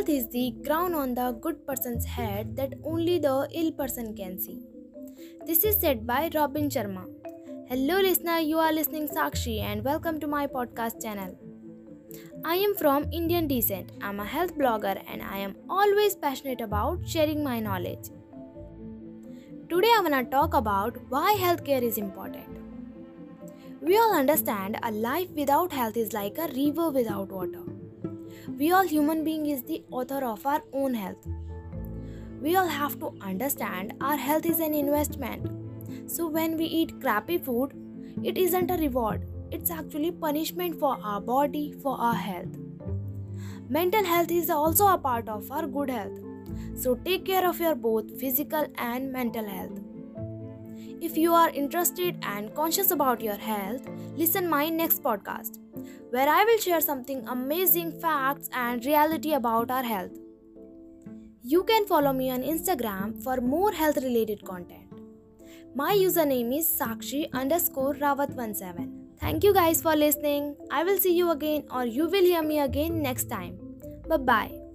Health is the crown on the good person's head that only the ill person can see. This is said by Robin Sharma. Hello, listener, you are listening Sakshi, and welcome to my podcast channel. I am from Indian descent. I'm a health blogger and I am always passionate about sharing my knowledge. Today, I want to talk about why healthcare is important. We all understand a life without health is like a river without water. We all human being is the author of our own health. We all have to understand our health is an investment. So when we eat crappy food, it isn't a reward. It's actually punishment for our body, for our health. Mental health is also a part of our good health. So take care of your both physical and mental health. If you are interested and conscious about your health, listen my next podcast where I will share something amazing facts and reality about our health. You can follow me on Instagram for more health related content. My username is Sakshi underscore Rawat17. Thank you guys for listening. I will see you again or you will hear me again next time. Bye bye.